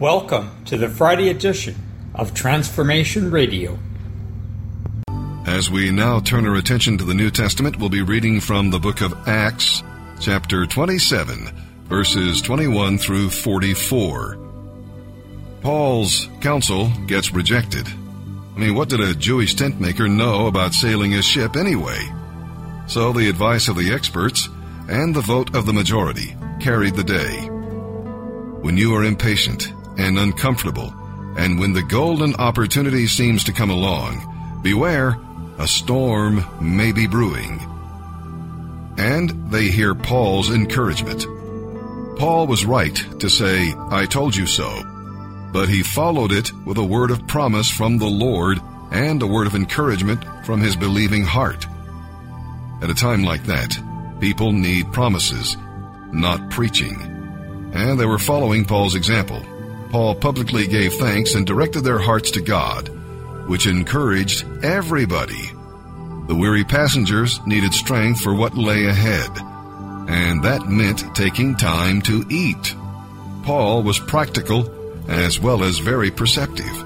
Welcome to the Friday edition of Transformation Radio. As we now turn our attention to the New Testament, we'll be reading from the book of Acts, chapter 27, verses 21 through 44. Paul's counsel gets rejected. I mean, what did a Jewish tent maker know about sailing a ship anyway? So the advice of the experts and the vote of the majority carried the day. When you are impatient and uncomfortable, and when the golden opportunity seems to come along, beware, a storm may be brewing. And they hear Paul's encouragement. Paul was right to say, I told you so, but he followed it with a word of promise from the Lord and a word of encouragement from his believing heart. At a time like that, people need promises, not preaching. And they were following Paul's example. Paul publicly gave thanks and directed their hearts to God, which encouraged everybody. The weary passengers needed strength for what lay ahead, and that meant taking time to eat. Paul was practical as well as very perceptive.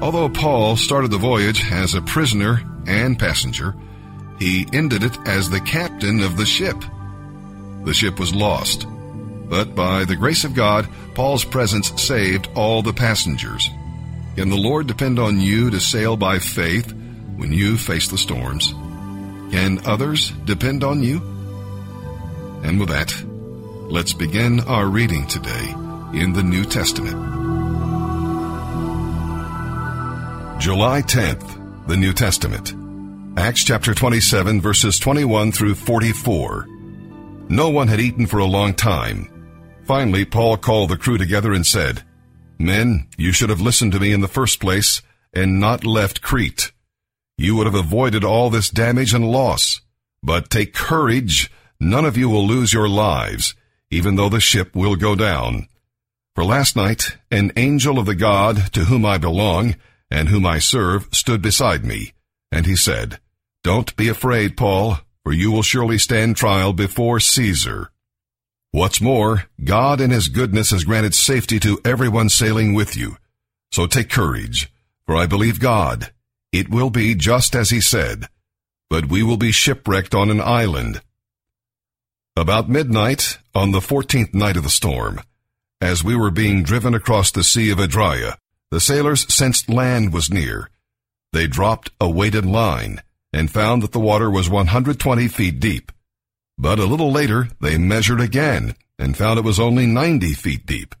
Although Paul started the voyage as a prisoner and passenger, he ended it as the captain of the ship. The ship was lost, but by the grace of God, Paul's presence saved all the passengers. Can the Lord depend on you to sail by faith when you face the storms? Can others depend on you? And with that, let's begin our reading today in the New Testament. July 10th, the New Testament. Acts chapter 27, verses 21 through 44. No one had eaten for a long time. Finally, Paul called the crew together and said, Men, you should have listened to me in the first place and not left Crete. You would have avoided all this damage and loss. But take courage, none of you will lose your lives, even though the ship will go down. For last night, an angel of the God to whom I belong and whom I serve stood beside me, and he said, Don't be afraid, Paul, for you will surely stand trial before Caesar. What's more, God in His goodness has granted safety to everyone sailing with you. So take courage, for I believe God. It will be just as He said, but we will be shipwrecked on an island. About midnight, on the fourteenth night of the storm, as we were being driven across the Sea of Adria, the sailors sensed land was near. They dropped a weighted line and found that the water was 120 feet deep. But a little later, they measured again and found it was only 90 feet deep.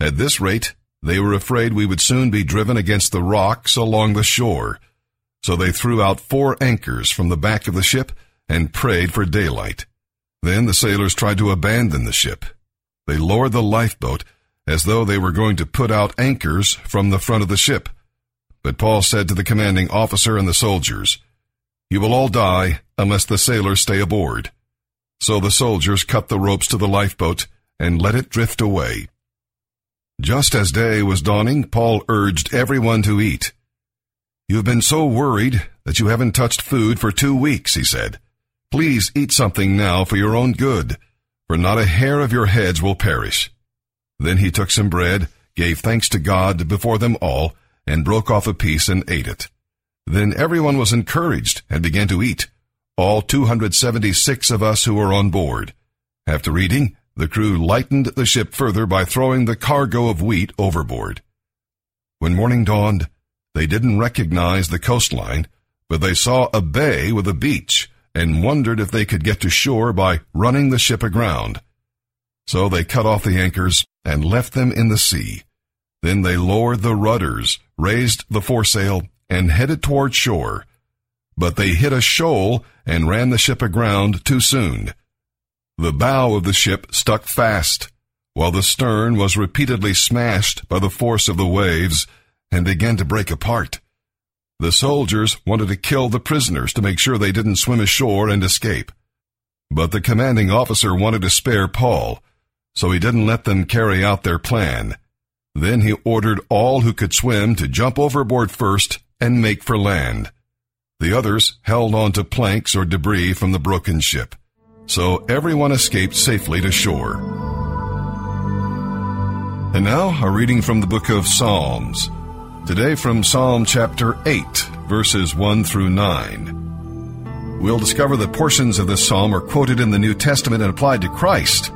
At this rate, they were afraid we would soon be driven against the rocks along the shore. So they threw out four anchors from the back of the ship and prayed for daylight. Then the sailors tried to abandon the ship. They lowered the lifeboat as though they were going to put out anchors from the front of the ship. But Paul said to the commanding officer and the soldiers, You will all die unless the sailors stay aboard. So the soldiers cut the ropes to the lifeboat and let it drift away. Just as day was dawning, Paul urged everyone to eat. You have been so worried that you haven't touched food for two weeks, he said. Please eat something now for your own good for not a hair of your heads will perish. Then he took some bread, gave thanks to God before them all, and broke off a piece and ate it. Then everyone was encouraged and began to eat, all 276 of us who were on board. After eating, the crew lightened the ship further by throwing the cargo of wheat overboard. When morning dawned, they didn't recognize the coastline, but they saw a bay with a beach and wondered if they could get to shore by running the ship aground. So they cut off the anchors and left them in the sea. Then they lowered the rudders, raised the foresail, and headed toward shore. But they hit a shoal and ran the ship aground too soon. The bow of the ship stuck fast, while the stern was repeatedly smashed by the force of the waves and began to break apart. The soldiers wanted to kill the prisoners to make sure they didn't swim ashore and escape. But the commanding officer wanted to spare Paul, so he didn't let them carry out their plan. Then he ordered all who could swim to jump overboard first and make for land. The others held on to planks or debris from the broken ship. So everyone escaped safely to shore. And now, a reading from the book of Psalms. Today from Psalm chapter 8, verses 1 through 9. We'll discover that portions of this psalm are quoted in the New Testament and applied to Christ.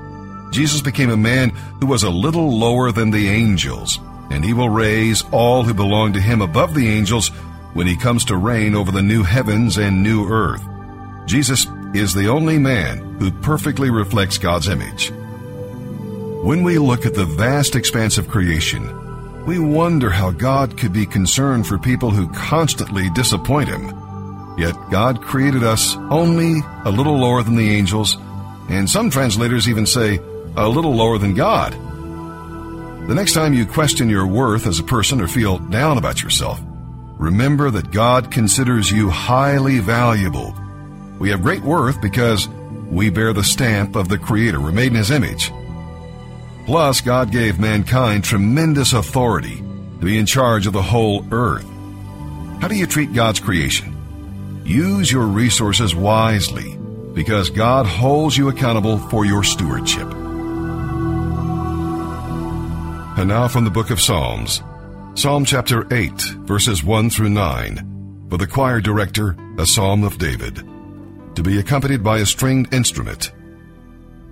Jesus became a man who was a little lower than the angels, and he will raise all who belong to him above the angels when he comes to reign over the new heavens and new earth. Jesus is the only man who perfectly reflects God's image. When we look at the vast expanse of creation, we wonder how God could be concerned for people who constantly disappoint Him. Yet God created us only a little lower than the angels, and some translators even say a little lower than God. The next time you question your worth as a person or feel down about yourself, remember that God considers you highly valuable. We have great worth because we bear the stamp of the Creator. We're made in His image. Plus, God gave mankind tremendous authority to be in charge of the whole earth. How do you treat God's creation? Use your resources wisely because God holds you accountable for your stewardship. And now from the book of Psalms, Psalm chapter 8, verses 1 through 9, for the choir director, a psalm of David, to be accompanied by a stringed instrument.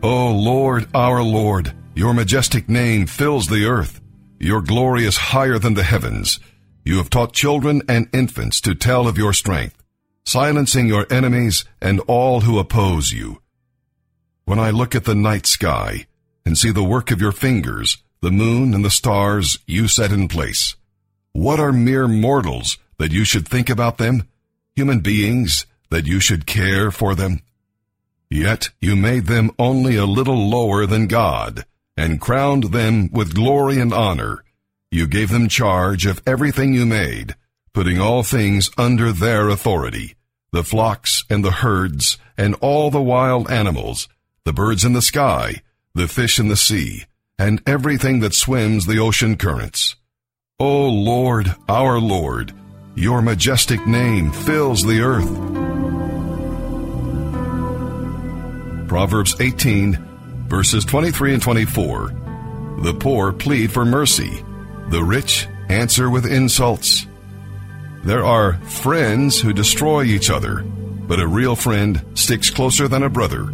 O Lord, our Lord, your majestic name fills the earth. Your glory is higher than the heavens. You have taught children and infants to tell of your strength, silencing your enemies and all who oppose you. When I look at the night sky and see the work of your fingers, the moon and the stars you set in place, what are mere mortals that you should think about them? Human beings that you should care for them? Yet you made them only a little lower than God and crowned them with glory and honor. You gave them charge of everything you made, putting all things under their authority, the flocks and the herds and all the wild animals, the birds in the sky, the fish in the sea, and everything that swims the ocean currents. O Lord, our Lord, your majestic name fills the earth. Proverbs 18 verses 23 and 24. The poor plead for mercy, the rich answer with insults. There are friends who destroy each other, but a real friend sticks closer than a brother.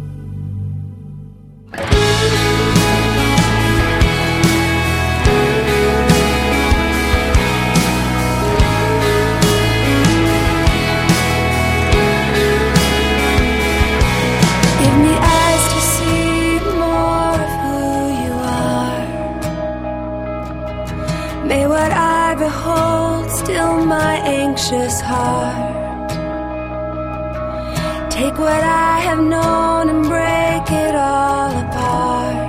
May what I behold still my anxious heart. Take what I have known and break it all apart.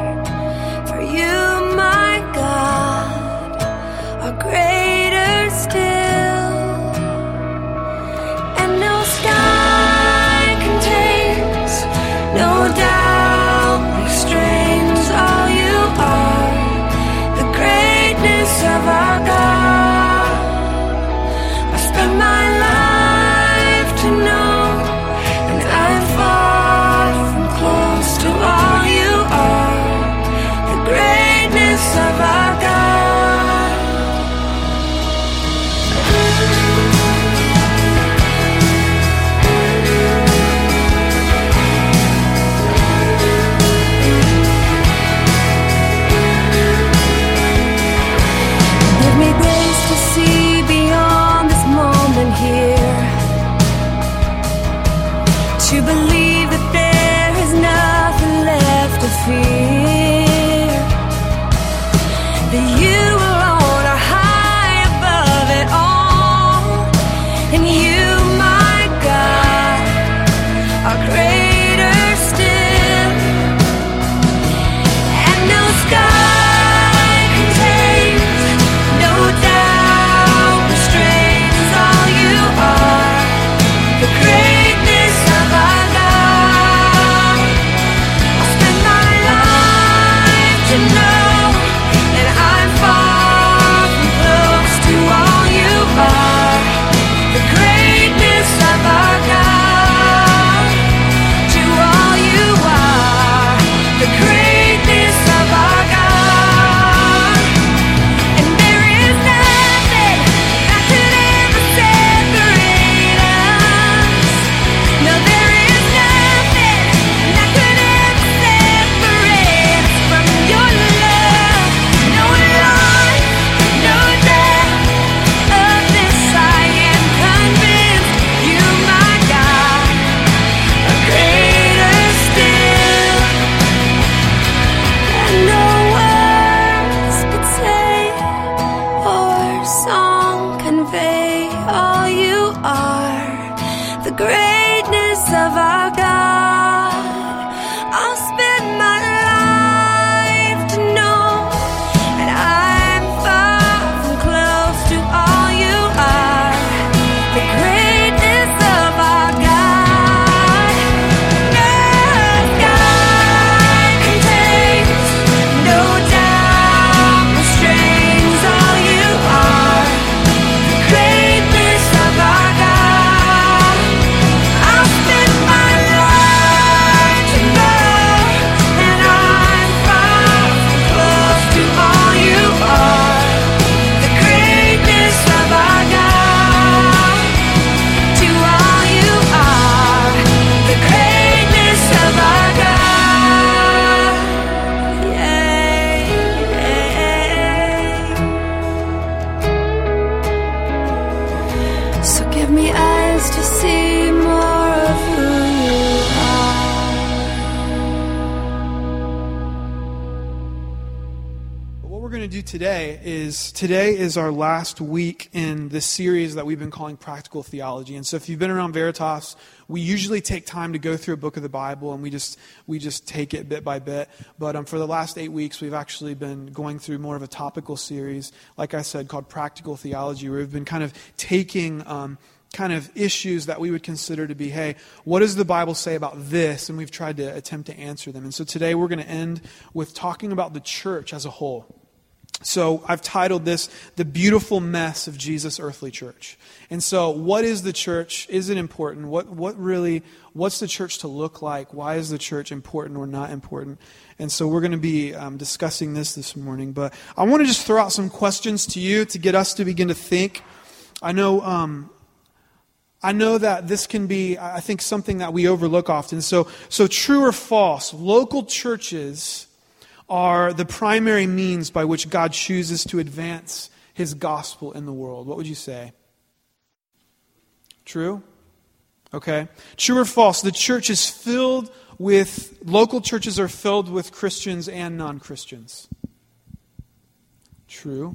Is our last week in this series that we've been calling Practical Theology. And so if you've been around Veritas, we usually take time to go through a book of the Bible and we just we just take it bit by bit. But um, for the last eight weeks, we've actually been going through more of a topical series, like I said, called Practical Theology, where we've been kind of taking um, kind of issues that we would consider to be hey, what does the Bible say about this? And we've tried to attempt to answer them. And so today we're going to end with talking about the church as a whole. So I've titled this The Beautiful Mess of Jesus' Earthly Church. And so what is the church? Is it important? What, what really, what's the church to look like? Why is the church important or not important? And so we're going to be um, discussing this this morning. But I want to just throw out some questions to you to get us to begin to think. I know, um, I know that this can be, I think, something that we overlook often. So, so true or false, local churches are the primary means by which God chooses to advance his gospel in the world. What would you say? True? Okay. True or false? The church is filled with, local churches are filled with Christians and non Christians. True.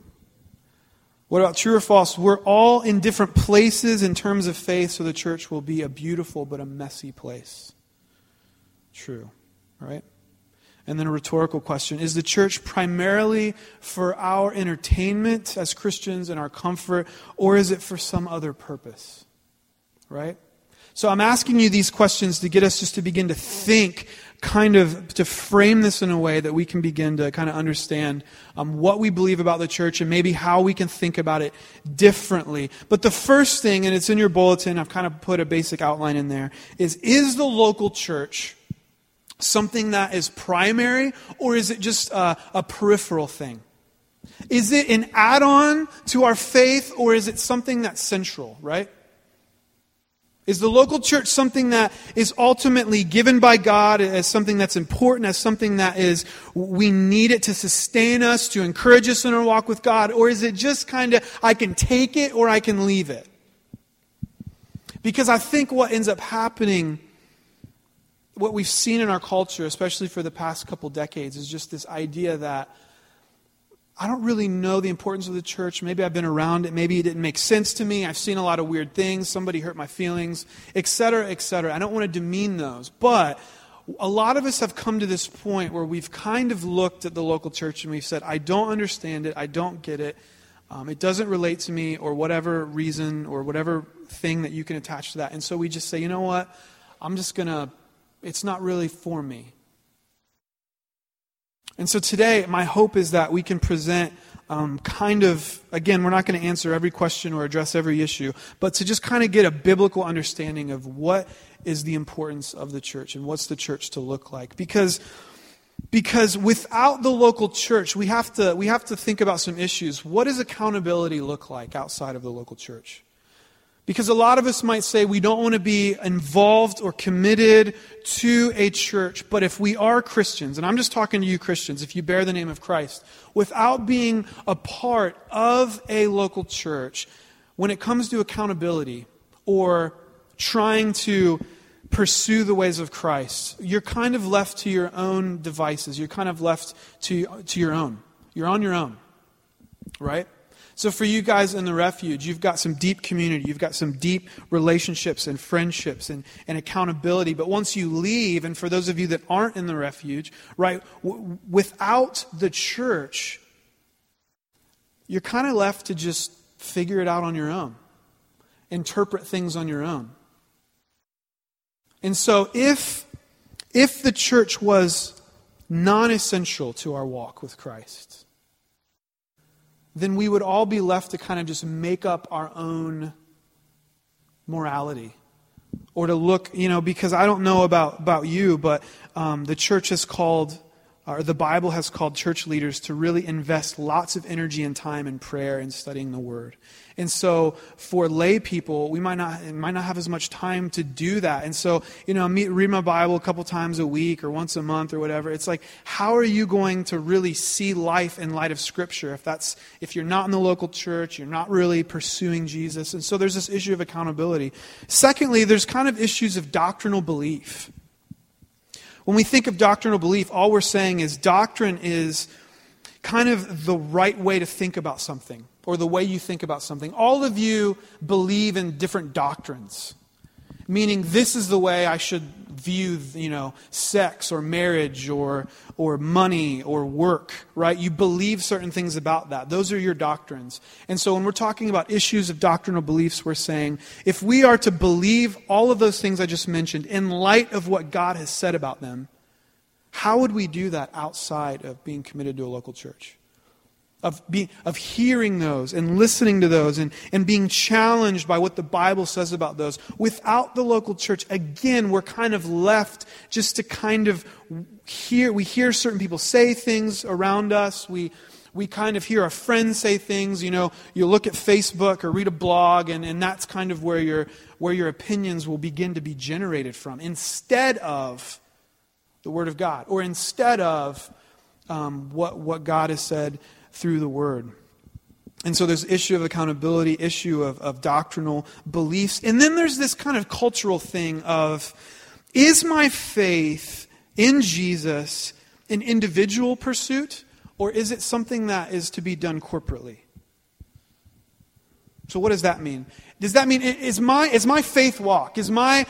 What about true or false? We're all in different places in terms of faith, so the church will be a beautiful but a messy place. True. Right? And then a rhetorical question Is the church primarily for our entertainment as Christians and our comfort, or is it for some other purpose? Right? So I'm asking you these questions to get us just to begin to think, kind of to frame this in a way that we can begin to kind of understand um, what we believe about the church and maybe how we can think about it differently. But the first thing, and it's in your bulletin, I've kind of put a basic outline in there, is is the local church something that is primary, or is it just a, a peripheral thing? Is it an add on to our faith, or is it something that's central, right? Is the local church something that is ultimately given by God as something that's important, as something that is, we need it to sustain us, to encourage us in our walk with God? Or is it just kind of, I can take it or I can leave it? Because I think what ends up happening what we've seen in our culture, especially for the past couple decades, is just this idea that I don't really know the importance of the church. Maybe I've been around it. Maybe it didn't make sense to me. I've seen a lot of weird things. Somebody hurt my feelings, etc., etc. I don't want to demean those. But a lot of us have come to this point where we've kind of looked at the local church and we've said, I don't understand it. I don't get it. Um, it doesn't relate to me, or whatever reason, or whatever thing that you can attach to that. And so we just say, you know what? I'm just going to it's not really for me. And so today, my hope is that we can present um, kind of, again, we're not going to answer every question or address every issue, but to just kind of get a biblical understanding of what is the importance of the church and what's the church to look like. Because, because without the local church, we have, to, we have to think about some issues. What does accountability look like outside of the local church? Because a lot of us might say we don't want to be involved or committed to a church, but if we are Christians, and I'm just talking to you Christians, if you bear the name of Christ, without being a part of a local church, when it comes to accountability or trying to pursue the ways of Christ, you're kind of left to your own devices. You're kind of left to, to your own. You're on your own, right? So, for you guys in the refuge, you've got some deep community, you've got some deep relationships and friendships and, and accountability. But once you leave, and for those of you that aren't in the refuge, right, w- without the church, you're kind of left to just figure it out on your own, interpret things on your own. And so, if, if the church was non essential to our walk with Christ, then we would all be left to kind of just make up our own morality. Or to look, you know, because I don't know about, about you, but um, the church has called or the Bible has called church leaders to really invest lots of energy and time in prayer and studying the Word. And so for lay people, we might not, might not have as much time to do that. And so, you know, me, read my Bible a couple times a week or once a month or whatever. It's like, how are you going to really see life in light of Scripture if that's, if you're not in the local church, you're not really pursuing Jesus? And so there's this issue of accountability. Secondly, there's kind of issues of doctrinal belief. When we think of doctrinal belief, all we're saying is doctrine is kind of the right way to think about something or the way you think about something. All of you believe in different doctrines, meaning this is the way I should view, you know, sex or marriage or, or money or work, right? You believe certain things about that. Those are your doctrines. And so when we're talking about issues of doctrinal beliefs, we're saying if we are to believe all of those things I just mentioned in light of what God has said about them, how would we do that outside of being committed to a local church? Of, being, of hearing those and listening to those and, and being challenged by what the Bible says about those. Without the local church, again, we're kind of left just to kind of hear. We hear certain people say things around us. We, we kind of hear our friends say things. You know, you look at Facebook or read a blog, and, and that's kind of where your, where your opinions will begin to be generated from. Instead of the Word of God, or instead of um, what, what God has said through the Word. And so there's issue of accountability, issue of, of doctrinal beliefs. And then there's this kind of cultural thing of is my faith in Jesus an individual pursuit, or is it something that is to be done corporately? So, what does that mean? Does that mean is my, is my faith walk, is my,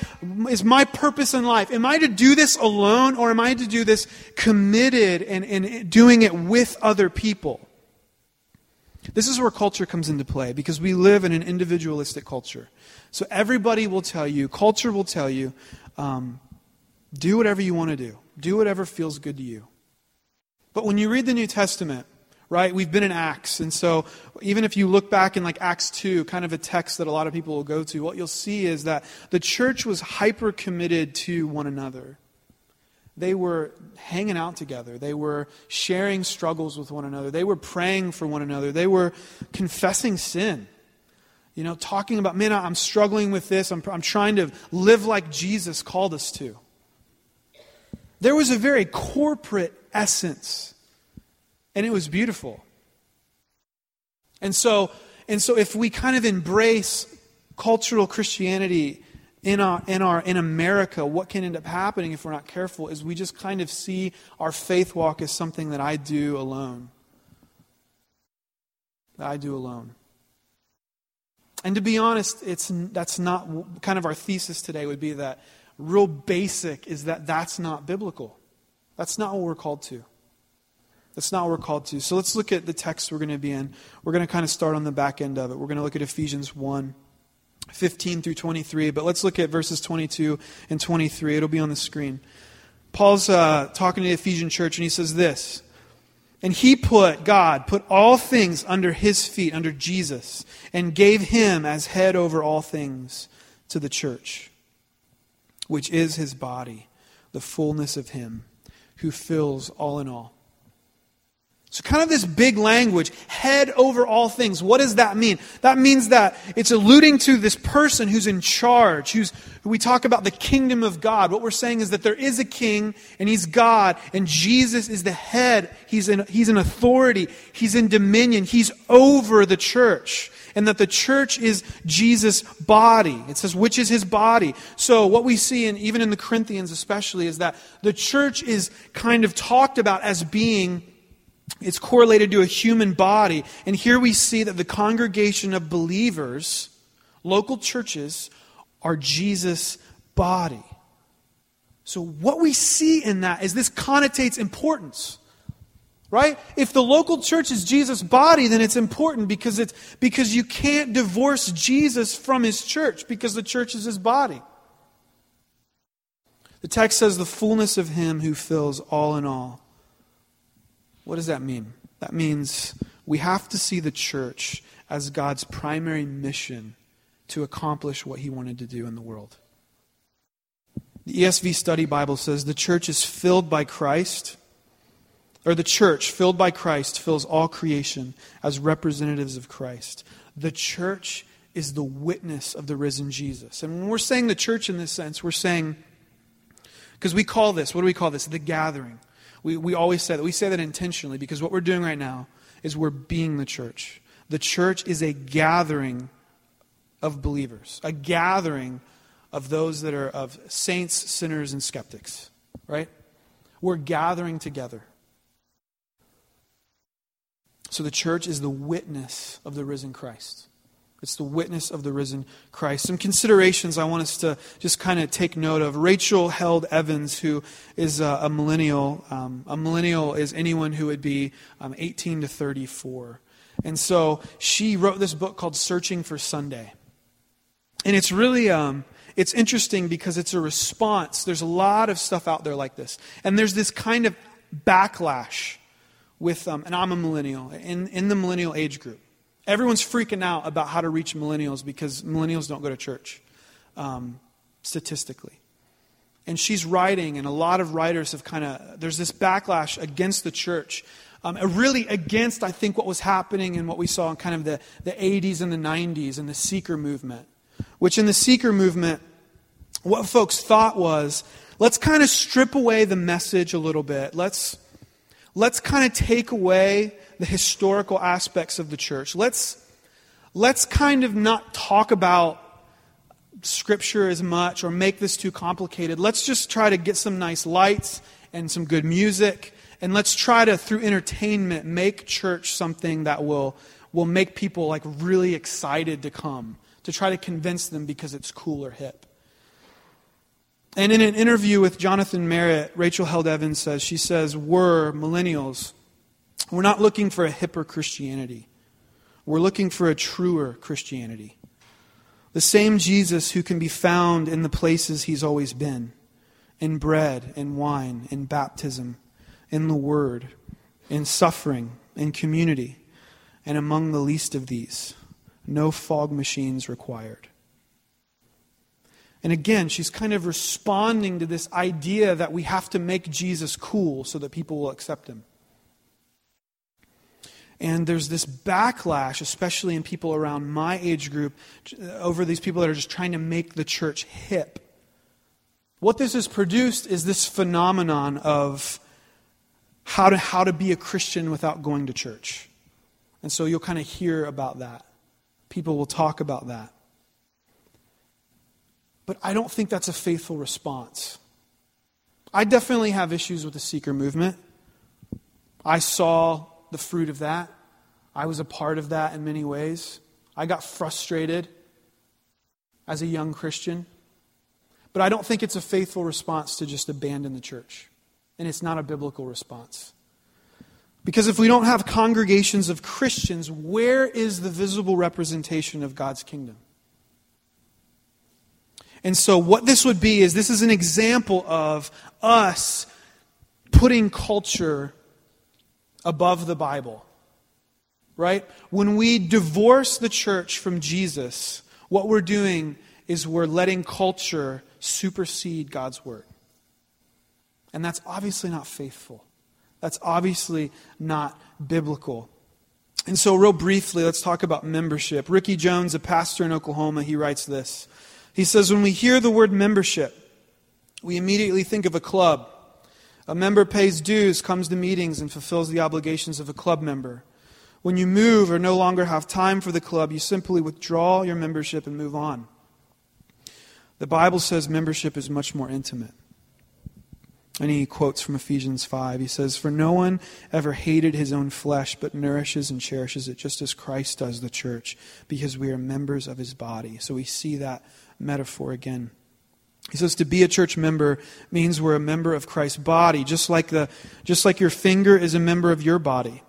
is my purpose in life, am I to do this alone or am I to do this committed and, and doing it with other people? This is where culture comes into play because we live in an individualistic culture. So everybody will tell you, culture will tell you, um, do whatever you want to do, do whatever feels good to you. But when you read the New Testament, right? We've been in Acts. And so even if you look back in like Acts 2, kind of a text that a lot of people will go to, what you'll see is that the church was hyper committed to one another. They were hanging out together. They were sharing struggles with one another. They were praying for one another. They were confessing sin. You know, talking about, man, I'm struggling with this. I'm, I'm trying to live like Jesus called us to. There was a very corporate essence and it was beautiful. And so, and so if we kind of embrace cultural Christianity in our, in our in America, what can end up happening if we're not careful is we just kind of see our faith walk as something that I do alone. That I do alone. And to be honest, it's that's not kind of our thesis today would be that real basic is that that's not biblical. That's not what we're called to. That's not what we're called to. So let's look at the text we're going to be in. We're going to kind of start on the back end of it. We're going to look at Ephesians 1, 15 through 23. But let's look at verses 22 and 23. It'll be on the screen. Paul's uh, talking to the Ephesian church, and he says this. And he put, God, put all things under his feet, under Jesus, and gave him as head over all things to the church, which is his body, the fullness of him who fills all in all. So, kind of this big language, head over all things. What does that mean? That means that it's alluding to this person who's in charge, who's, who we talk about the kingdom of God. What we're saying is that there is a king, and he's God, and Jesus is the head. He's in, he's in authority, he's in dominion, he's over the church. And that the church is Jesus' body. It says, which is his body. So, what we see, in, even in the Corinthians especially, is that the church is kind of talked about as being it's correlated to a human body. And here we see that the congregation of believers, local churches, are Jesus' body. So, what we see in that is this connotates importance. Right? If the local church is Jesus' body, then it's important because, it's, because you can't divorce Jesus from his church because the church is his body. The text says, the fullness of him who fills all in all. What does that mean? That means we have to see the church as God's primary mission to accomplish what he wanted to do in the world. The ESV Study Bible says the church is filled by Christ, or the church filled by Christ fills all creation as representatives of Christ. The church is the witness of the risen Jesus. And when we're saying the church in this sense, we're saying, because we call this, what do we call this? The gathering. We, we always say that. We say that intentionally because what we're doing right now is we're being the church. The church is a gathering of believers, a gathering of those that are of saints, sinners, and skeptics, right? We're gathering together. So the church is the witness of the risen Christ. It's the witness of the risen Christ. Some considerations I want us to just kind of take note of. Rachel Held Evans, who is a, a millennial, um, a millennial is anyone who would be um, 18 to 34. And so she wrote this book called Searching for Sunday. And it's really, um, it's interesting because it's a response. There's a lot of stuff out there like this. And there's this kind of backlash with, um, and I'm a millennial, in, in the millennial age group. Everyone's freaking out about how to reach millennials because millennials don't go to church, um, statistically. And she's writing, and a lot of writers have kind of, there's this backlash against the church. Um, really against, I think, what was happening and what we saw in kind of the, the 80s and the 90s and the seeker movement. Which in the seeker movement, what folks thought was let's kind of strip away the message a little bit. Let's, let's kind of take away the historical aspects of the church. Let's, let's kind of not talk about scripture as much or make this too complicated. Let's just try to get some nice lights and some good music. And let's try to, through entertainment, make church something that will, will make people like really excited to come, to try to convince them because it's cool or hip. And in an interview with Jonathan Merritt, Rachel Held Evans says, she says, We're millennials we're not looking for a hipper Christianity. We're looking for a truer Christianity. The same Jesus who can be found in the places he's always been in bread, in wine, in baptism, in the word, in suffering, in community, and among the least of these, no fog machines required. And again, she's kind of responding to this idea that we have to make Jesus cool so that people will accept him. And there's this backlash, especially in people around my age group, over these people that are just trying to make the church hip. What this has produced is this phenomenon of how to, how to be a Christian without going to church. And so you'll kind of hear about that. People will talk about that. But I don't think that's a faithful response. I definitely have issues with the seeker movement. I saw the fruit of that. I was a part of that in many ways. I got frustrated as a young Christian. But I don't think it's a faithful response to just abandon the church. And it's not a biblical response. Because if we don't have congregations of Christians, where is the visible representation of God's kingdom? And so, what this would be is this is an example of us putting culture above the Bible. Right? When we divorce the church from Jesus, what we're doing is we're letting culture supersede God's word. And that's obviously not faithful. That's obviously not biblical. And so, real briefly, let's talk about membership. Ricky Jones, a pastor in Oklahoma, he writes this. He says, When we hear the word membership, we immediately think of a club a member pays dues, comes to meetings, and fulfills the obligations of a club member. When you move or no longer have time for the club, you simply withdraw your membership and move on. The Bible says membership is much more intimate. And he quotes from Ephesians 5. He says, For no one ever hated his own flesh, but nourishes and cherishes it, just as Christ does the church, because we are members of his body. So we see that metaphor again. He says to be a church member means we're a member of Christ's body, just like, the, just like your finger is a member of your body.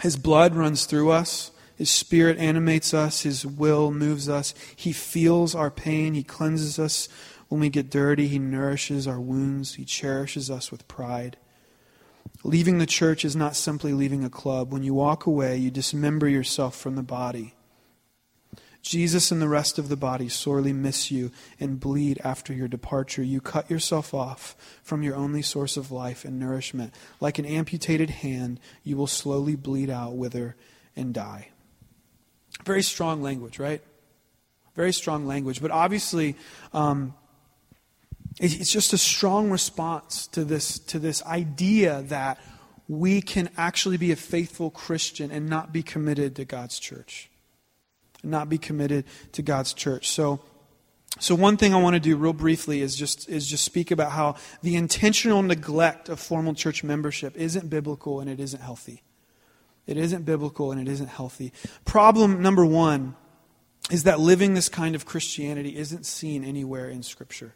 His blood runs through us. His spirit animates us. His will moves us. He feels our pain. He cleanses us when we get dirty. He nourishes our wounds. He cherishes us with pride. Leaving the church is not simply leaving a club. When you walk away, you dismember yourself from the body. Jesus and the rest of the body sorely miss you and bleed after your departure. You cut yourself off from your only source of life and nourishment. Like an amputated hand, you will slowly bleed out, wither, and die. Very strong language, right? Very strong language. But obviously, um, it's just a strong response to this, to this idea that we can actually be a faithful Christian and not be committed to God's church and not be committed to God's church. So, so one thing I want to do real briefly is just is just speak about how the intentional neglect of formal church membership isn't biblical and it isn't healthy. It isn't biblical and it isn't healthy. Problem number one is that living this kind of Christianity isn't seen anywhere in Scripture.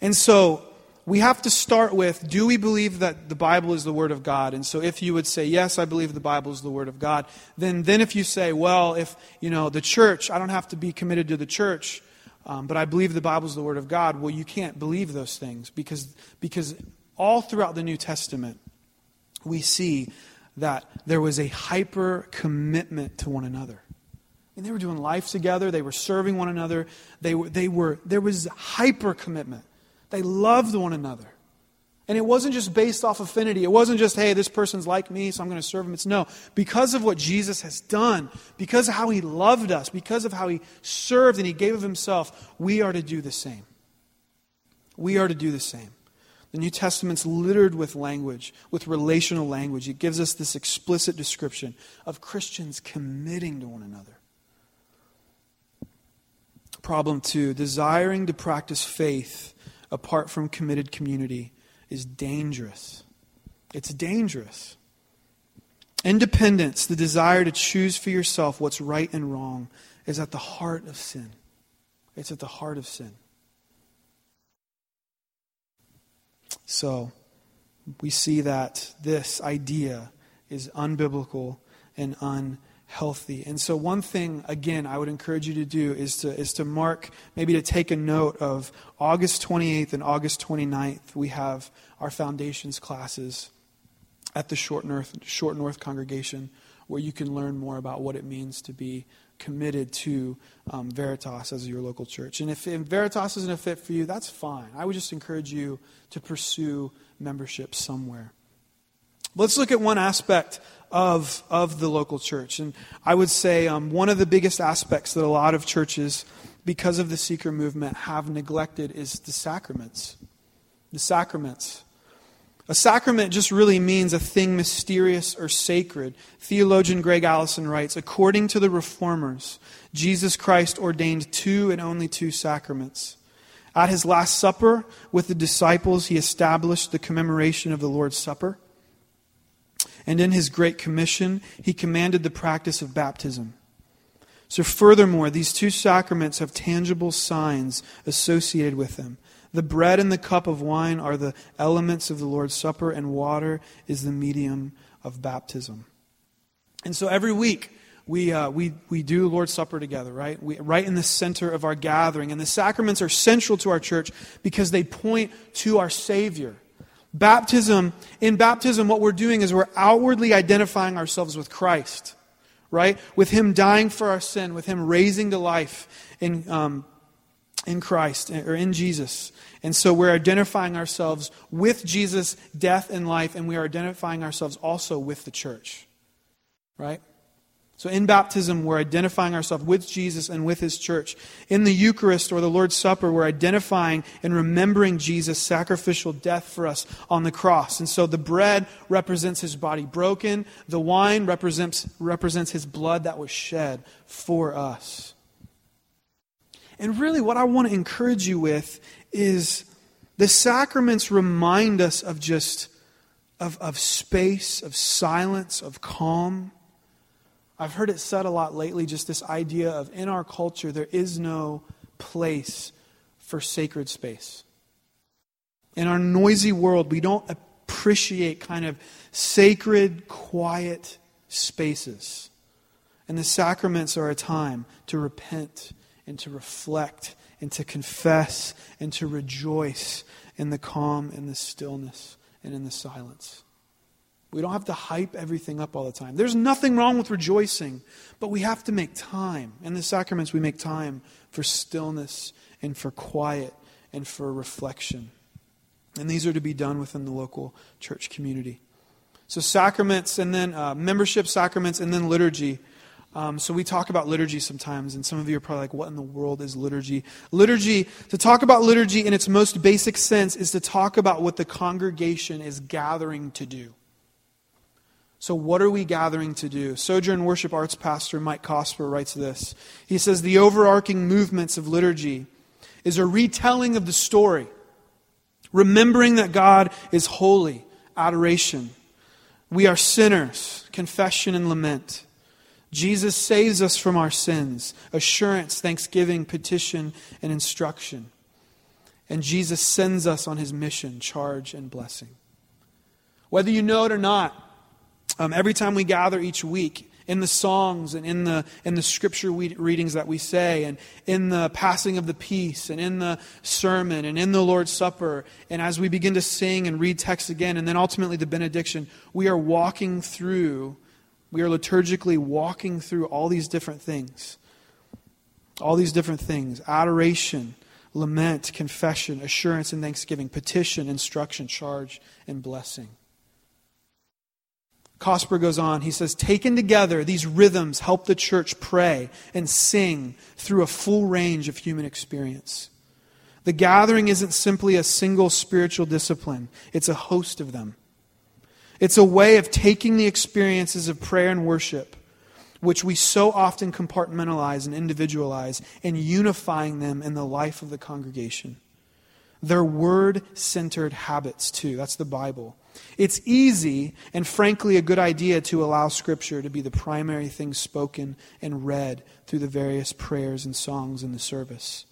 And so we have to start with do we believe that the Bible is the Word of God? And so if you would say, yes, I believe the Bible is the Word of God, then, then if you say, well, if, you know, the church, I don't have to be committed to the church, um, but I believe the Bible is the Word of God, well, you can't believe those things because, because all throughout the New Testament, we see that there was a hyper commitment to one another. And they were doing life together, they were serving one another, they were, they were, there was hyper commitment. They loved one another. And it wasn't just based off affinity. It wasn't just, hey, this person's like me, so I'm going to serve him. It's no. Because of what Jesus has done, because of how he loved us, because of how he served and he gave of himself, we are to do the same. We are to do the same. The New Testament's littered with language, with relational language. It gives us this explicit description of Christians committing to one another. Problem two desiring to practice faith apart from committed community is dangerous. It's dangerous. Independence, the desire to choose for yourself what's right and wrong, is at the heart of sin. It's at the heart of sin. So, we see that this idea is unbiblical and unbiblical healthy. And so, one thing, again, I would encourage you to do is to, is to mark, maybe to take a note of August 28th and August 29th. We have our foundations classes at the Short North, Short North congregation where you can learn more about what it means to be committed to um, Veritas as your local church. And if, if Veritas isn't a fit for you, that's fine. I would just encourage you to pursue membership somewhere. Let's look at one aspect of, of the local church. And I would say um, one of the biggest aspects that a lot of churches, because of the seeker movement, have neglected is the sacraments. The sacraments. A sacrament just really means a thing mysterious or sacred. Theologian Gregg Allison writes According to the reformers, Jesus Christ ordained two and only two sacraments. At his Last Supper with the disciples, he established the commemoration of the Lord's Supper. And in his Great Commission, he commanded the practice of baptism. So, furthermore, these two sacraments have tangible signs associated with them. The bread and the cup of wine are the elements of the Lord's Supper, and water is the medium of baptism. And so every week, we, uh, we, we do Lord's Supper together, right? We, right in the center of our gathering. And the sacraments are central to our church because they point to our Savior. Baptism, in baptism, what we're doing is we're outwardly identifying ourselves with Christ, right? With Him dying for our sin, with Him raising to life in, um, in Christ or in Jesus. And so we're identifying ourselves with Jesus' death and life, and we are identifying ourselves also with the church, right? So in baptism, we're identifying ourselves with Jesus and with his church. In the Eucharist or the Lord's Supper, we're identifying and remembering Jesus' sacrificial death for us on the cross. And so the bread represents his body broken, the wine represents, represents his blood that was shed for us. And really, what I want to encourage you with is the sacraments remind us of just of, of space, of silence, of calm. I've heard it said a lot lately just this idea of in our culture, there is no place for sacred space. In our noisy world, we don't appreciate kind of sacred, quiet spaces. And the sacraments are a time to repent and to reflect and to confess and to rejoice in the calm and the stillness and in the silence. We don't have to hype everything up all the time. There's nothing wrong with rejoicing, but we have to make time. In the sacraments, we make time for stillness and for quiet and for reflection. And these are to be done within the local church community. So, sacraments and then uh, membership sacraments and then liturgy. Um, so, we talk about liturgy sometimes, and some of you are probably like, what in the world is liturgy? Liturgy, to talk about liturgy in its most basic sense, is to talk about what the congregation is gathering to do. So, what are we gathering to do? Sojourn Worship Arts Pastor Mike Cosper writes this. He says, The overarching movements of liturgy is a retelling of the story, remembering that God is holy, adoration, We are sinners, confession and lament. Jesus saves us from our sins, assurance, thanksgiving, petition, and instruction. And Jesus sends us on his mission, charge, and blessing. Whether you know it or not, um, every time we gather each week, in the songs and in the, in the scripture we, readings that we say, and in the passing of the peace, and in the sermon, and in the Lord's Supper, and as we begin to sing and read text again, and then ultimately the benediction, we are walking through, we are liturgically walking through all these different things. All these different things adoration, lament, confession, assurance and thanksgiving, petition, instruction, charge, and blessing. Cosper goes on, he says, Taken together, these rhythms help the church pray and sing through a full range of human experience. The gathering isn't simply a single spiritual discipline, it's a host of them. It's a way of taking the experiences of prayer and worship, which we so often compartmentalize and individualize, and unifying them in the life of the congregation. They're word centered habits, too. That's the Bible. It's easy and frankly a good idea to allow Scripture to be the primary thing spoken and read through the various prayers and songs in the service.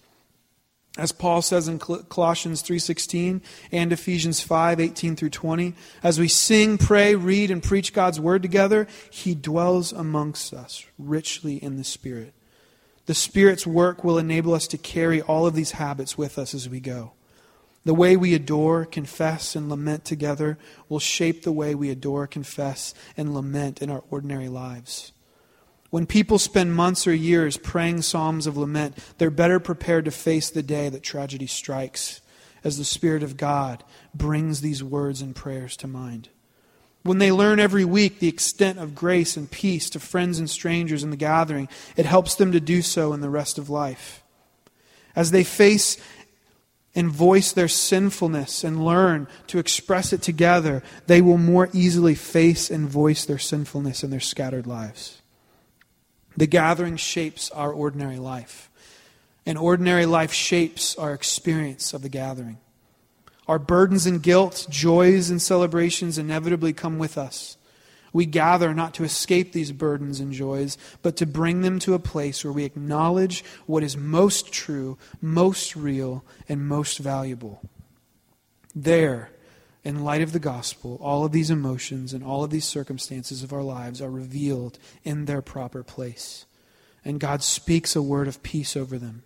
As Paul says in Colossians 3:16 and Ephesians 5:18 through 20, as we sing, pray, read and preach God's word together, he dwells amongst us richly in the Spirit. The Spirit's work will enable us to carry all of these habits with us as we go. The way we adore, confess, and lament together will shape the way we adore, confess, and lament in our ordinary lives. When people spend months or years praying psalms of lament, they're better prepared to face the day that tragedy strikes as the Spirit of God brings these words and prayers to mind. When they learn every week the extent of grace and peace to friends and strangers in the gathering, it helps them to do so in the rest of life. As they face and voice their sinfulness and learn to express it together, they will more easily face and voice their sinfulness in their scattered lives. The gathering shapes our ordinary life, and ordinary life shapes our experience of the gathering. Our burdens and guilt, joys and celebrations inevitably come with us. We gather not to escape these burdens and joys, but to bring them to a place where we acknowledge what is most true, most real, and most valuable. There, in light of the gospel, all of these emotions and all of these circumstances of our lives are revealed in their proper place. And God speaks a word of peace over them.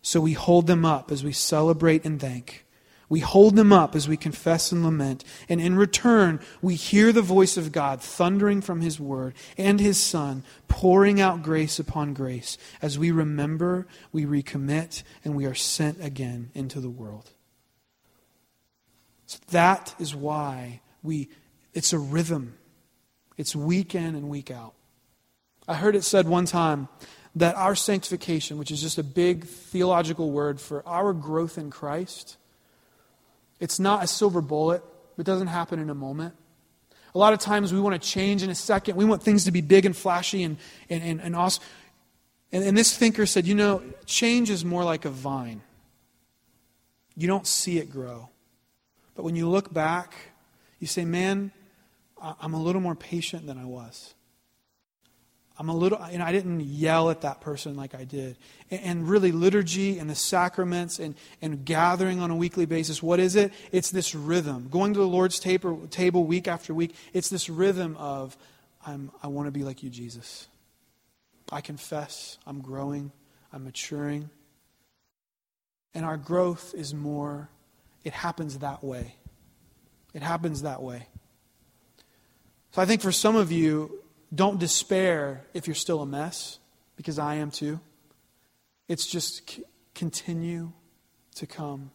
So we hold them up as we celebrate and thank. We hold them up as we confess and lament, and in return, we hear the voice of God thundering from His Word and His Son, pouring out grace upon grace as we remember, we recommit, and we are sent again into the world. So that is why we, it's a rhythm. It's week in and week out. I heard it said one time that our sanctification, which is just a big theological word for our growth in Christ, it's not a silver bullet. It doesn't happen in a moment. A lot of times we want to change in a second. We want things to be big and flashy and, and, and, and awesome. And, and this thinker said, you know, change is more like a vine. You don't see it grow. But when you look back, you say, man, I'm a little more patient than I was. I'm a little, you know, I didn't yell at that person like I did. And, and, really, liturgy and the sacraments and, and gathering on a weekly basis, what is it? It's this rhythm. Going to the Lord's table, table week after week, it's this rhythm of, I'm, I want to be like you, Jesus. I confess, I'm growing, I'm maturing. And our growth is more, it happens that way. It happens that way. So I think for some of you, don't despair if you're still a mess, because I am too. It's just c- continue to come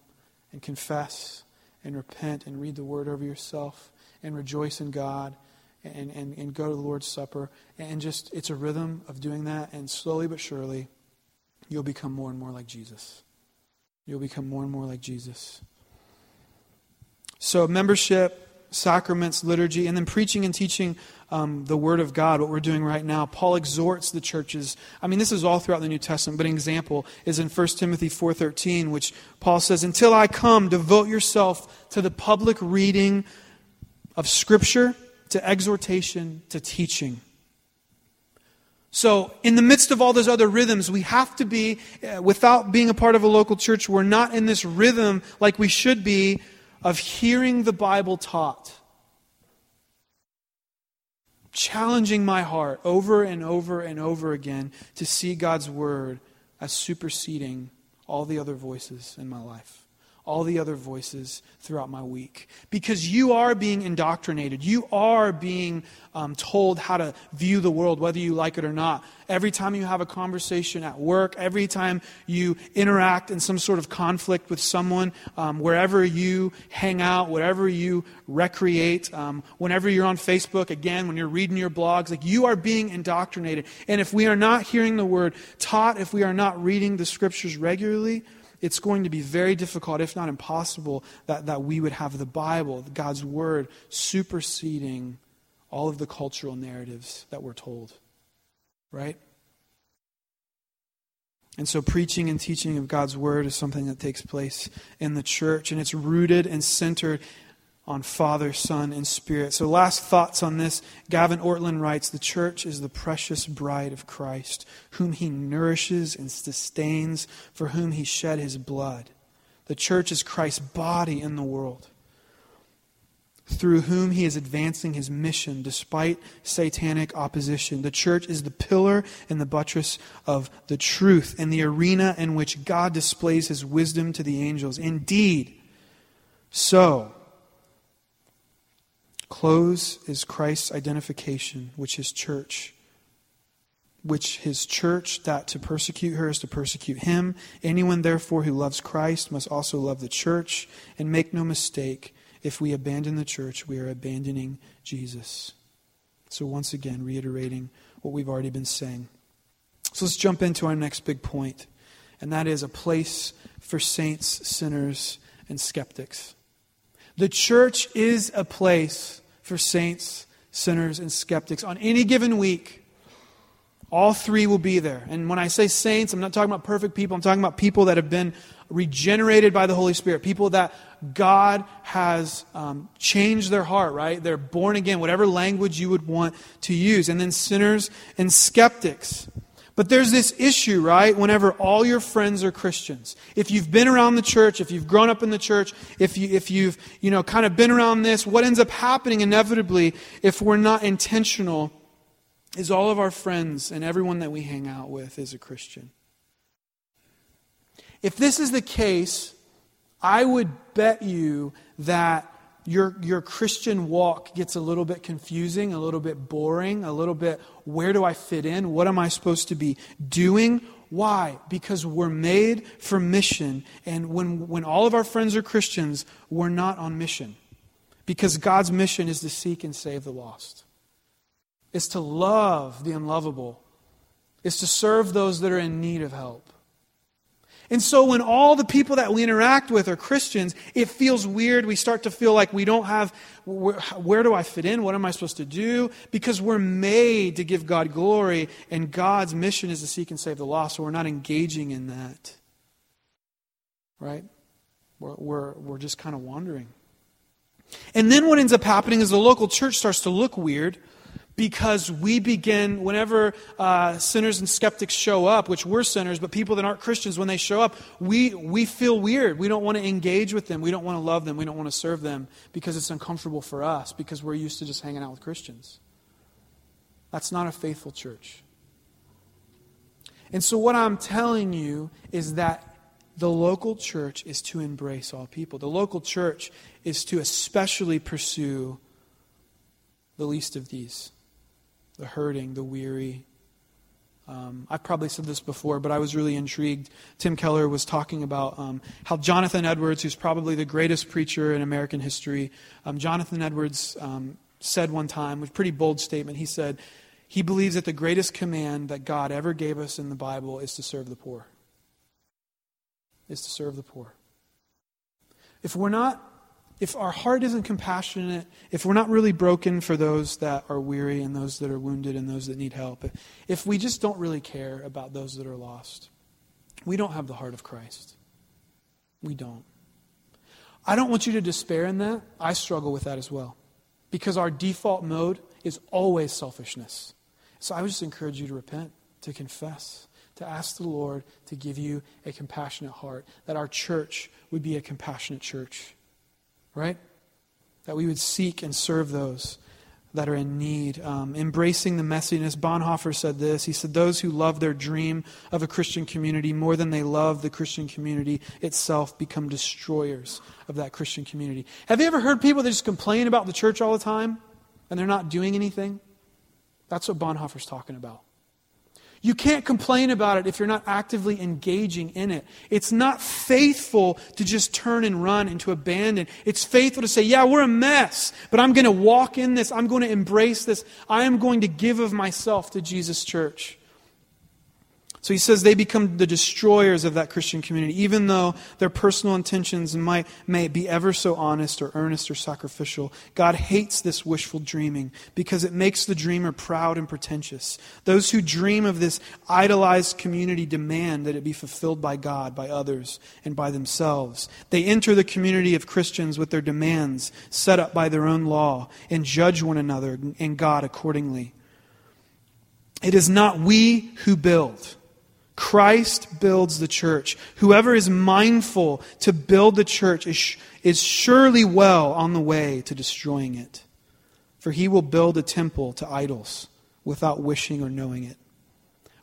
and confess and repent and read the word over yourself and rejoice in God and, and, and go to the Lord's Supper. And just, it's a rhythm of doing that. And slowly but surely, you'll become more and more like Jesus. You'll become more and more like Jesus. So, membership sacraments, liturgy, and then preaching and teaching um, the Word of God, what we're doing right now. Paul exhorts the churches. I mean, this is all throughout the New Testament, but an example is in 1 Timothy 4.13, which Paul says, Until I come, devote yourself to the public reading of Scripture, to exhortation to teaching. So, in the midst of all those other rhythms, we have to be, uh, without being a part of a local church, we're not in this rhythm like we should be of hearing the Bible taught. Challenging my heart over and over and over again to see God's Word as superseding all the other voices in my life all the other voices throughout my week. Because you are being indoctrinated. You are being um, told how to view the world, whether you like it or not. Every time you have a conversation at work, every time you interact in some sort of conflict with someone, um, wherever you hang out, wherever you recreate, um, whenever you're on Facebook, again, when you're reading your blogs, like you are being indoctrinated. And if we are not hearing the word taught, if we are not reading the scriptures regularly, it's going to be very difficult, if not impossible, that, that we would have the Bible, God's Word, superseding all of the cultural narratives that we're told. Right? And so, preaching and teaching of God's Word is something that takes place in the church, and it's rooted and centered on Father, Son, and Spirit. So, last thoughts on this. Gavin Ortlund writes The church is the precious bride of Christ, whom he nourishes and sustains, for whom he shed his blood. The church is Christ's body in the world, through whom he is advancing his mission despite satanic opposition. The church is the pillar and the buttress of the truth and the arena in which God displays his wisdom to the angels. Indeed, so Close is Christ's identification, which his church, which his church, that to persecute her is to persecute him. Anyone, therefore, who loves Christ must also love the church. And make no mistake, if we abandon the church, we are abandoning Jesus. So, once again, reiterating what we've already been saying. So, let's jump into our next big point, and that is a place for saints, sinners, and skeptics. The church is a place for saints, sinners, and skeptics. On any given week, all three will be there. And when I say saints, I'm not talking about perfect people. I'm talking about people that have been regenerated by the Holy Spirit, people that God has um, changed their heart, right? They're born again, whatever language you would want to use. And then sinners and skeptics. But there's this issue, right? Whenever all your friends are Christians. If you've been around the church, if you've grown up in the church, if, you, if you've, you know, kind of been around this, what ends up happening inevitably if we're not intentional is all of our friends and everyone that we hang out with is a Christian. If this is the case, I would bet you that your, your Christian walk gets a little bit confusing, a little bit boring, a little bit where do I fit in? What am I supposed to be doing? Why? Because we're made for mission. And when, when all of our friends are Christians, we're not on mission. Because God's mission is to seek and save the lost, it's to love the unlovable, it's to serve those that are in need of help. And so when all the people that we interact with are Christians, it feels weird. We start to feel like we don't have, where, where, do I fit in? What am I supposed to do? Because we're made to give God glory, and God's mission is to seek and save the lost, so we're not engaging in that. Right? We're, we're, we're just kind of wandering. And then what ends up happening is the local church starts to look weird because we begin, whenever uh, sinners and skeptics show up, which we're sinners, but people that aren't Christians, when they show up, we, we feel weird. We don't want to engage with them. We don't want to love them. We don't want to serve them because it's uncomfortable for us because we're used to just hanging out with Christians. That's not a faithful church. And so, what I'm telling you is that the local church is to embrace all people. The local church is to especially pursue the least of these the hurting, the weary. Um, I've probably said this before, but I was really intrigued. Tim Keller was talking about um, how Jonathan Edwards, who's probably the greatest preacher in American history, um, Jonathan Edwards um, said one time, a pretty bold statement. He said, he believes that the greatest command that God ever gave us in the Bible is to serve the poor. Is to serve the poor. If we're not if our heart isn't compassionate, if we're not really broken for those that are weary and those that are wounded and those that need help, if we just don't really care about those that are lost, we don't have the heart of Christ. We don't. I don't want you to despair in that. I struggle with that as well. because our default mode is always selfishness. So I would just encourage you to repent, to confess, to ask the Lord to give you a compassionate heart, that our church would be a compassionate church, right? That we would seek and serve those that are in need. Um, embracing the messiness. Bonhoeffer said this. He said, Those who love their dream of a Christian community more than they love the Christian community itself become destroyers of that Christian community. Have you ever heard people that just complain about the church all the time and they're not doing anything? That's what Bonhoeffer's talking about. You can't complain about it if you're not actively engaging in it. It's not faithful to just turn and run and to abandon. It's faithful to say, yeah, we're a mess, but I'm going to walk in this. I'm going to embrace this. I am going to give of myself to Jesus' church. So he says they become the destroyers of that Christian community, even though their personal intentions might, may be ever so honest or earnest or sacrificial. God hates this wishful dreaming because it makes the dreamer proud and pretentious. Those who dream of this idolized community demand that it be fulfilled by God, by others, and by themselves. They enter the community of Christians with their demands set up by their own law and judge one another and God accordingly. It is not we who build Christ builds the church. Whoever is mindful to build the church is, is surely well on the way to destroying it. For he will build a temple to idols without wishing or knowing it.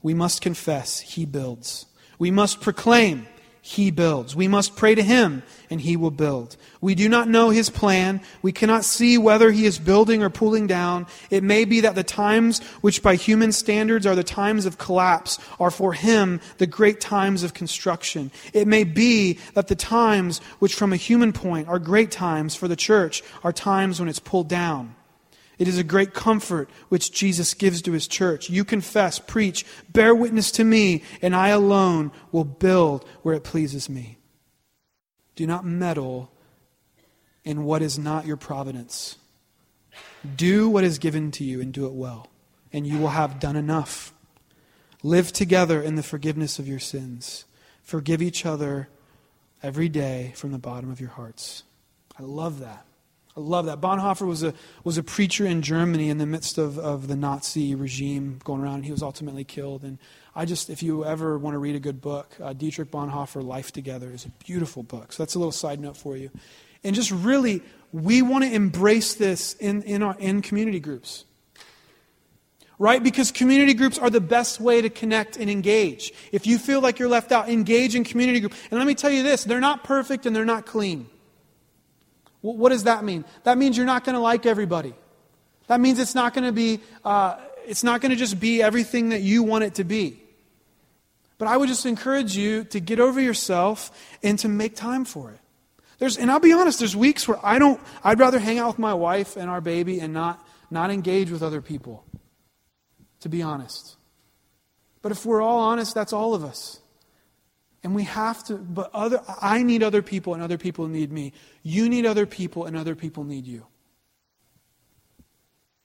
We must confess, he builds. We must proclaim, he builds. We must pray to him, and he will build. We do not know his plan. We cannot see whether he is building or pulling down. It may be that the times which by human standards are the times of collapse are for him the great times of construction. It may be that the times which from a human point are great times for the church are times when it's pulled down. It is a great comfort which Jesus gives to his church. You confess, preach, bear witness to me, and I alone will build where it pleases me. Do not meddle in what is not your providence. Do what is given to you and do it well, and you will have done enough. Live together in the forgiveness of your sins. Forgive each other every day from the bottom of your hearts. I love that. I love that. Bonhoeffer was a, was a preacher in Germany in the midst of, of the Nazi regime going around. and He was ultimately killed. And I just, if you ever want to read a good book, uh, Dietrich Bonhoeffer, Life Together, is a beautiful book. So that's a little side note for you. And just really, we want to embrace this in, in, our, in community groups. Right? Because community groups are the best way to connect and engage. If you feel like you're left out, engage in community group. And let me tell you this, they're not perfect and they're not clean. What does that mean? That means you're not going to like everybody. That means it's not going to be, uh, it's not going to just be everything that you want it to be. But I would just encourage you to get over yourself and to make time for it. There's, and I'll be honest, there's weeks where I don't, I'd rather hang out with my wife and our baby and not, not engage with other people, to be honest. But if we're all honest, that's all of us. And we have to, but other, I need other people and other people need me. You need other people and other people need you.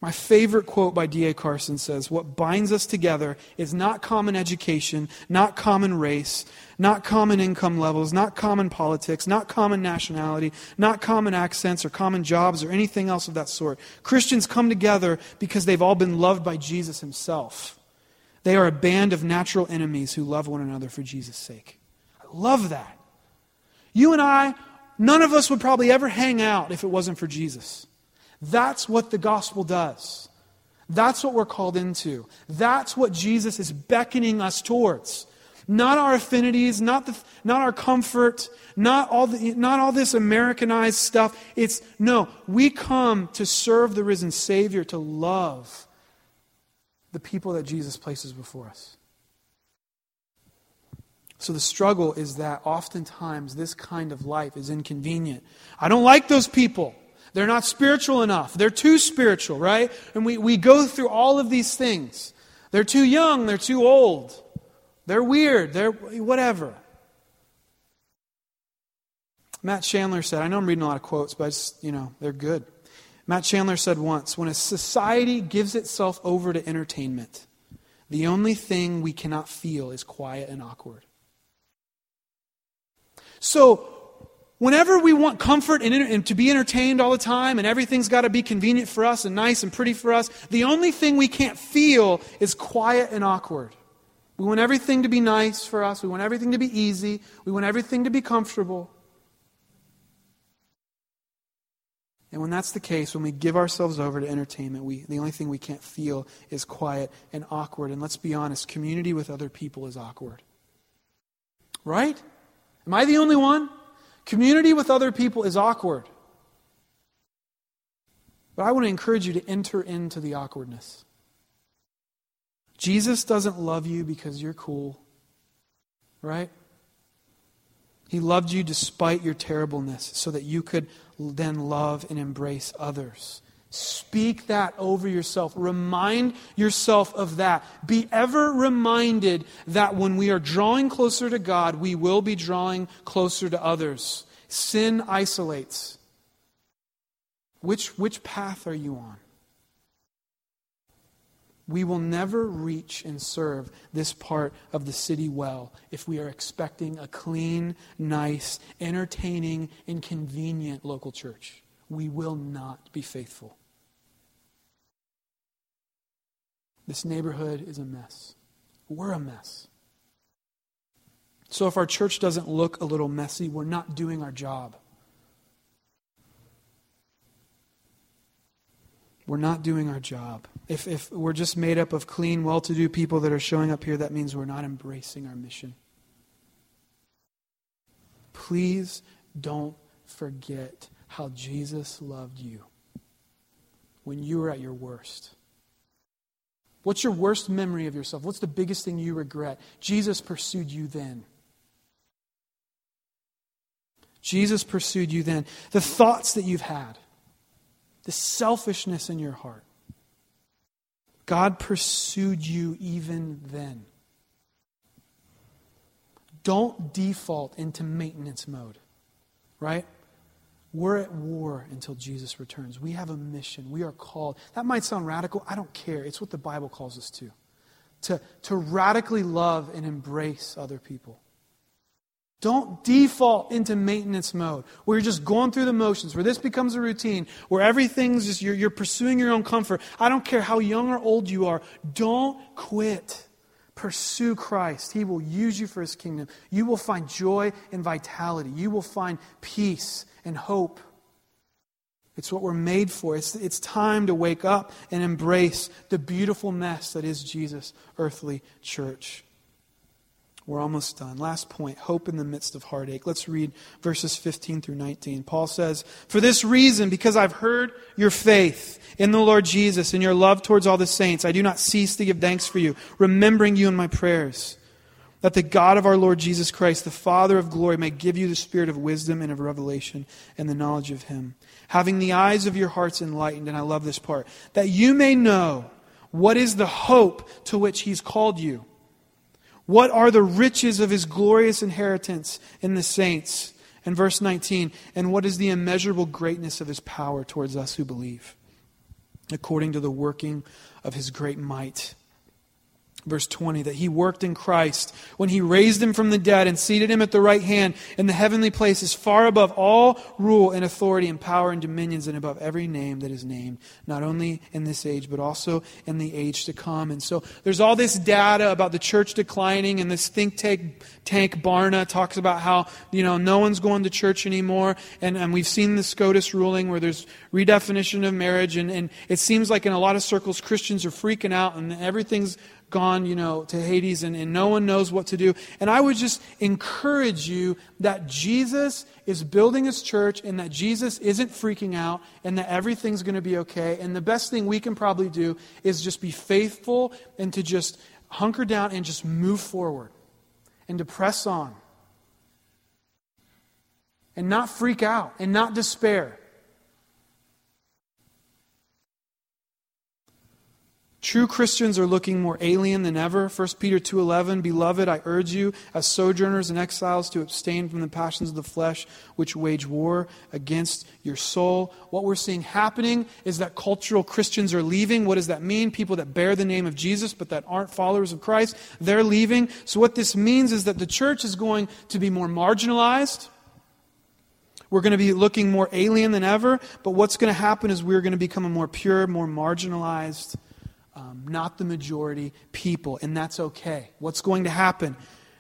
My favorite quote by D.A. Carson says, What binds us together is not common education, not common race, not common income levels, not common politics, not common nationality, not common accents or common jobs or anything else of that sort. Christians come together because they've all been loved by Jesus himself. They are a band of natural enemies who love one another for Jesus' sake. Love that. You and I, none of us would probably ever hang out if it wasn't for Jesus. That's what the gospel does. That's what we're called into. That's what Jesus is beckoning us towards. Not our affinities, not, the, not our comfort, not all, the, not all this Americanized stuff. It's no, we come to serve the risen Savior, to love the people that Jesus places before us. So the struggle is that oftentimes this kind of life is inconvenient. I don't like those people. They're not spiritual enough. They're too spiritual, right? And we, we go through all of these things. They're too young. They're too old. They're weird. They're whatever. Matt Chandler said, I know I'm reading a lot of quotes, but just, you know, they're good. Matt Chandler said once, when a society gives itself over to entertainment, the only thing we cannot feel is quiet and awkward. So, Whenever we want comfort and, and, to be entertained all the time and everything's got to be convenient for us and nice and pretty for us, the only thing we can't feel is quiet and awkward. We want everything to be nice for us. We want everything to be easy. We want everything to be comfortable. And when that's the case, when we give ourselves over to entertainment, we, the only thing we can't feel is quiet and awkward. And let's be honest, community with other people is awkward. Right? Am I the only one? Community with other people is awkward. But I want to encourage you to enter into the awkwardness. Jesus doesn't love you because you're cool, right? He loved you despite your terribleness so that you could then love and embrace others. Speak that over yourself. Remind yourself of that. Be ever reminded that when we are drawing closer to God, we will be drawing closer to others. Sin isolates. Which, which path are you on? We will never reach and serve this part of the city well if we are expecting a clean, nice, entertaining, and convenient local church. We will not be faithful. This neighborhood is a mess. We're a mess. So if our church doesn't look a little messy, we're not doing our job. we're not doing our job. If, if we're just made up of clean, well to do people that are showing up here, that means we're not embracing our mission. Please don't forget how Jesus loved you when you were at your worst. What's your worst memory of yourself? What's the biggest thing you regret? Jesus pursued you then. Jesus pursued you then. The thoughts that you've had, the selfishness in your heart. God pursued you even then. Don't default into maintenance mode, right? We're at war until Jesus returns. We have a mission. We are called. That might sound radical. I don't care. It's what the Bible calls us to. To, to radically love and embrace other people. Don't default into maintenance mode where you're just going through the motions, where this becomes a routine, where everything's just, you're, you're pursuing your own comfort. I don't care how young or old you are. Don't quit. Pursue Christ. He will use you for his kingdom. You will find joy and vitality. You will find peace and hope. It's what we're made for. It's, it's time to wake up and embrace the beautiful mess that is Jesus' earthly church. We're almost done. Last point hope in the midst of heartache. Let's read verses 15 through 19. Paul says, For this reason, because I've heard your faith in the Lord Jesus and your love towards all the saints, I do not cease to give thanks for you, remembering you in my prayers, that the God of our Lord Jesus Christ, the Father of glory, may give you the spirit of wisdom and of revelation and the knowledge of him, having the eyes of your hearts enlightened. And I love this part, that you may know what is the hope to which he's called you what are the riches of his glorious inheritance in the saints? And verse 19, and what is the immeasurable greatness of his power towards us who believe? According to the working of his great might Verse 20, that he worked in Christ when he raised him from the dead and seated him at the right hand in the heavenly places, far above all rule and authority and power and dominions, and above every name that is named, not only in this age, but also in the age to come. And so there's all this data about the church declining, and this think tank, tank Barna talks about how, you know, no one's going to church anymore. And, and we've seen the SCOTUS ruling where there's redefinition of marriage, and, and it seems like in a lot of circles, Christians are freaking out, and everything's gone, you know, to Hades and, and no one knows what to do. And I would just encourage you that Jesus is building his church and that Jesus isn't freaking out and that everything's going to be okay. And the best thing we can probably do is just be faithful and to just hunker down and just move forward and to press on and not freak out and not despair. True Christians are looking more alien than ever. 1 Peter 2:11 Beloved, I urge you as sojourners and exiles to abstain from the passions of the flesh which wage war against your soul. What we're seeing happening is that cultural Christians are leaving. What does that mean? People that bear the name of Jesus but that aren't followers of Christ, they're leaving. So what this means is that the church is going to be more marginalized. We're going to be looking more alien than ever, but what's going to happen is we're going to become a more pure, more marginalized, um, not the majority people, and that's okay. What's going to happen?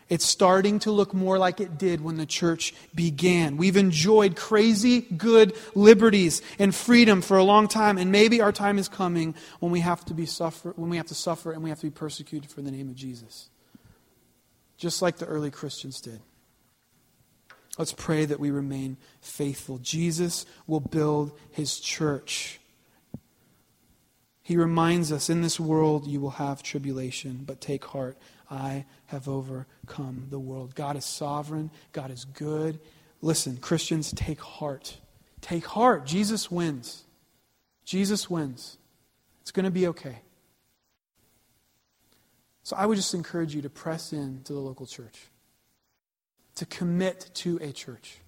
It's starting to look more like it did when the church began. We've enjoyed crazy good liberties and freedom for a long time, and maybe our time is coming when we have to be suffer, when we have to suffer and we have to be persecuted for the name of Jesus. Just like the early Christians did. Let's pray that we remain faithful. Jesus will build his church. He reminds us in this world you will have tribulation, but take heart. I have overcome the world. God is sovereign, God is good. Listen, Christians, take heart. Take heart. Jesus wins. Jesus wins. It's going to be okay. So I would just encourage you to press in to the local church, to commit to a church.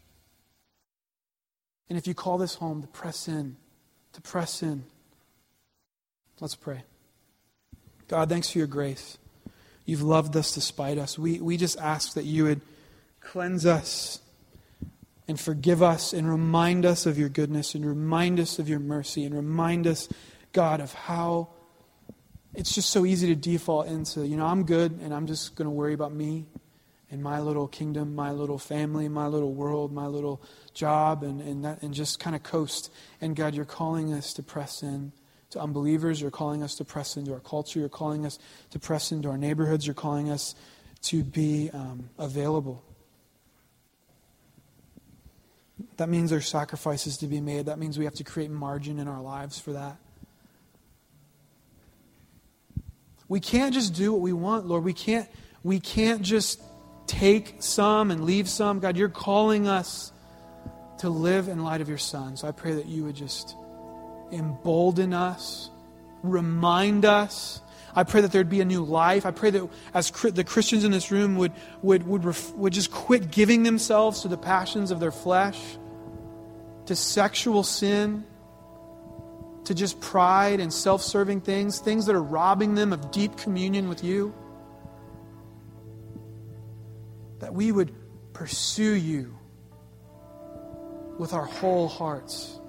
And if you call this home, to press in, to press in. Let's pray. God, thanks for your grace. You've loved us despite us. We, we just ask that you would cleanse us and forgive us and remind us of your goodness and remind us of your mercy and remind us, God, of how it's just so easy to default into, you know, I'm good and I'm just going to worry about me and my little kingdom, my little family, my little world, my little job, and, and, that, and just kind of coast. And God, you're calling us to press in to unbelievers. You're calling us to press into our culture. You're calling us to press into our neighborhoods. You're calling us to be um, available. That means there's sacrifices to be made. That means we have to create margin in our lives for that. We can't just do what we want, Lord. We can't, we can't just take some and leave some. God, you're calling us to live in light of your Son. So I pray that you would just embolden us, remind us. I pray that there'd be a new life. I pray that as the Christians in this room would, would, would, ref, would just quit giving themselves to the passions of their flesh, to sexual sin, to just pride and self serving things, things that are robbing them of deep communion with you. That we would pursue you with our whole hearts.